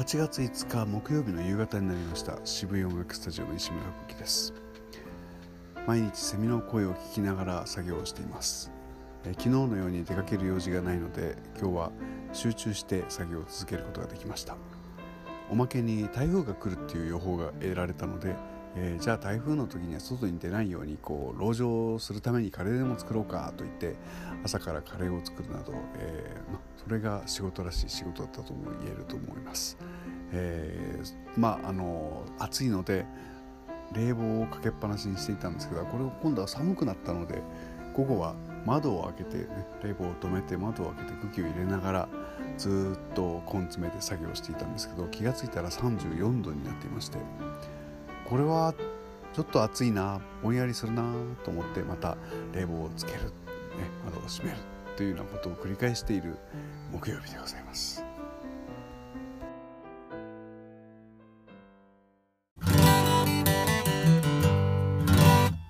8月5日木曜日の夕方になりました。渋谷音楽スタジオの石村吹雪です。毎日セミの声を聞きながら作業をしています。え昨日のように出かける用事がないので今日は集中して作業を続けることができました。おまけに台風が来るっていう予報が得られたのでえー、じゃあ台風の時には外に出ないようにこう籠城するためにカレーでも作ろうかと言って朝からカレーを作るなど、えー、ま、それが仕事らしい仕事だったとも言えると思います。えー、まああの暑いので冷房をかけっぱなしにしていたんですけどこれを今度は寒くなったので午後は窓を開けて、ね、冷房を止めて窓を開けて空気を入れながらずっと根詰めて作業していたんですけど気が付いたら34度になっていましてこれはちょっと暑いなぼんやりするなと思ってまた冷房をつける、ね、窓を閉めるというようなことを繰り返している木曜日でございます。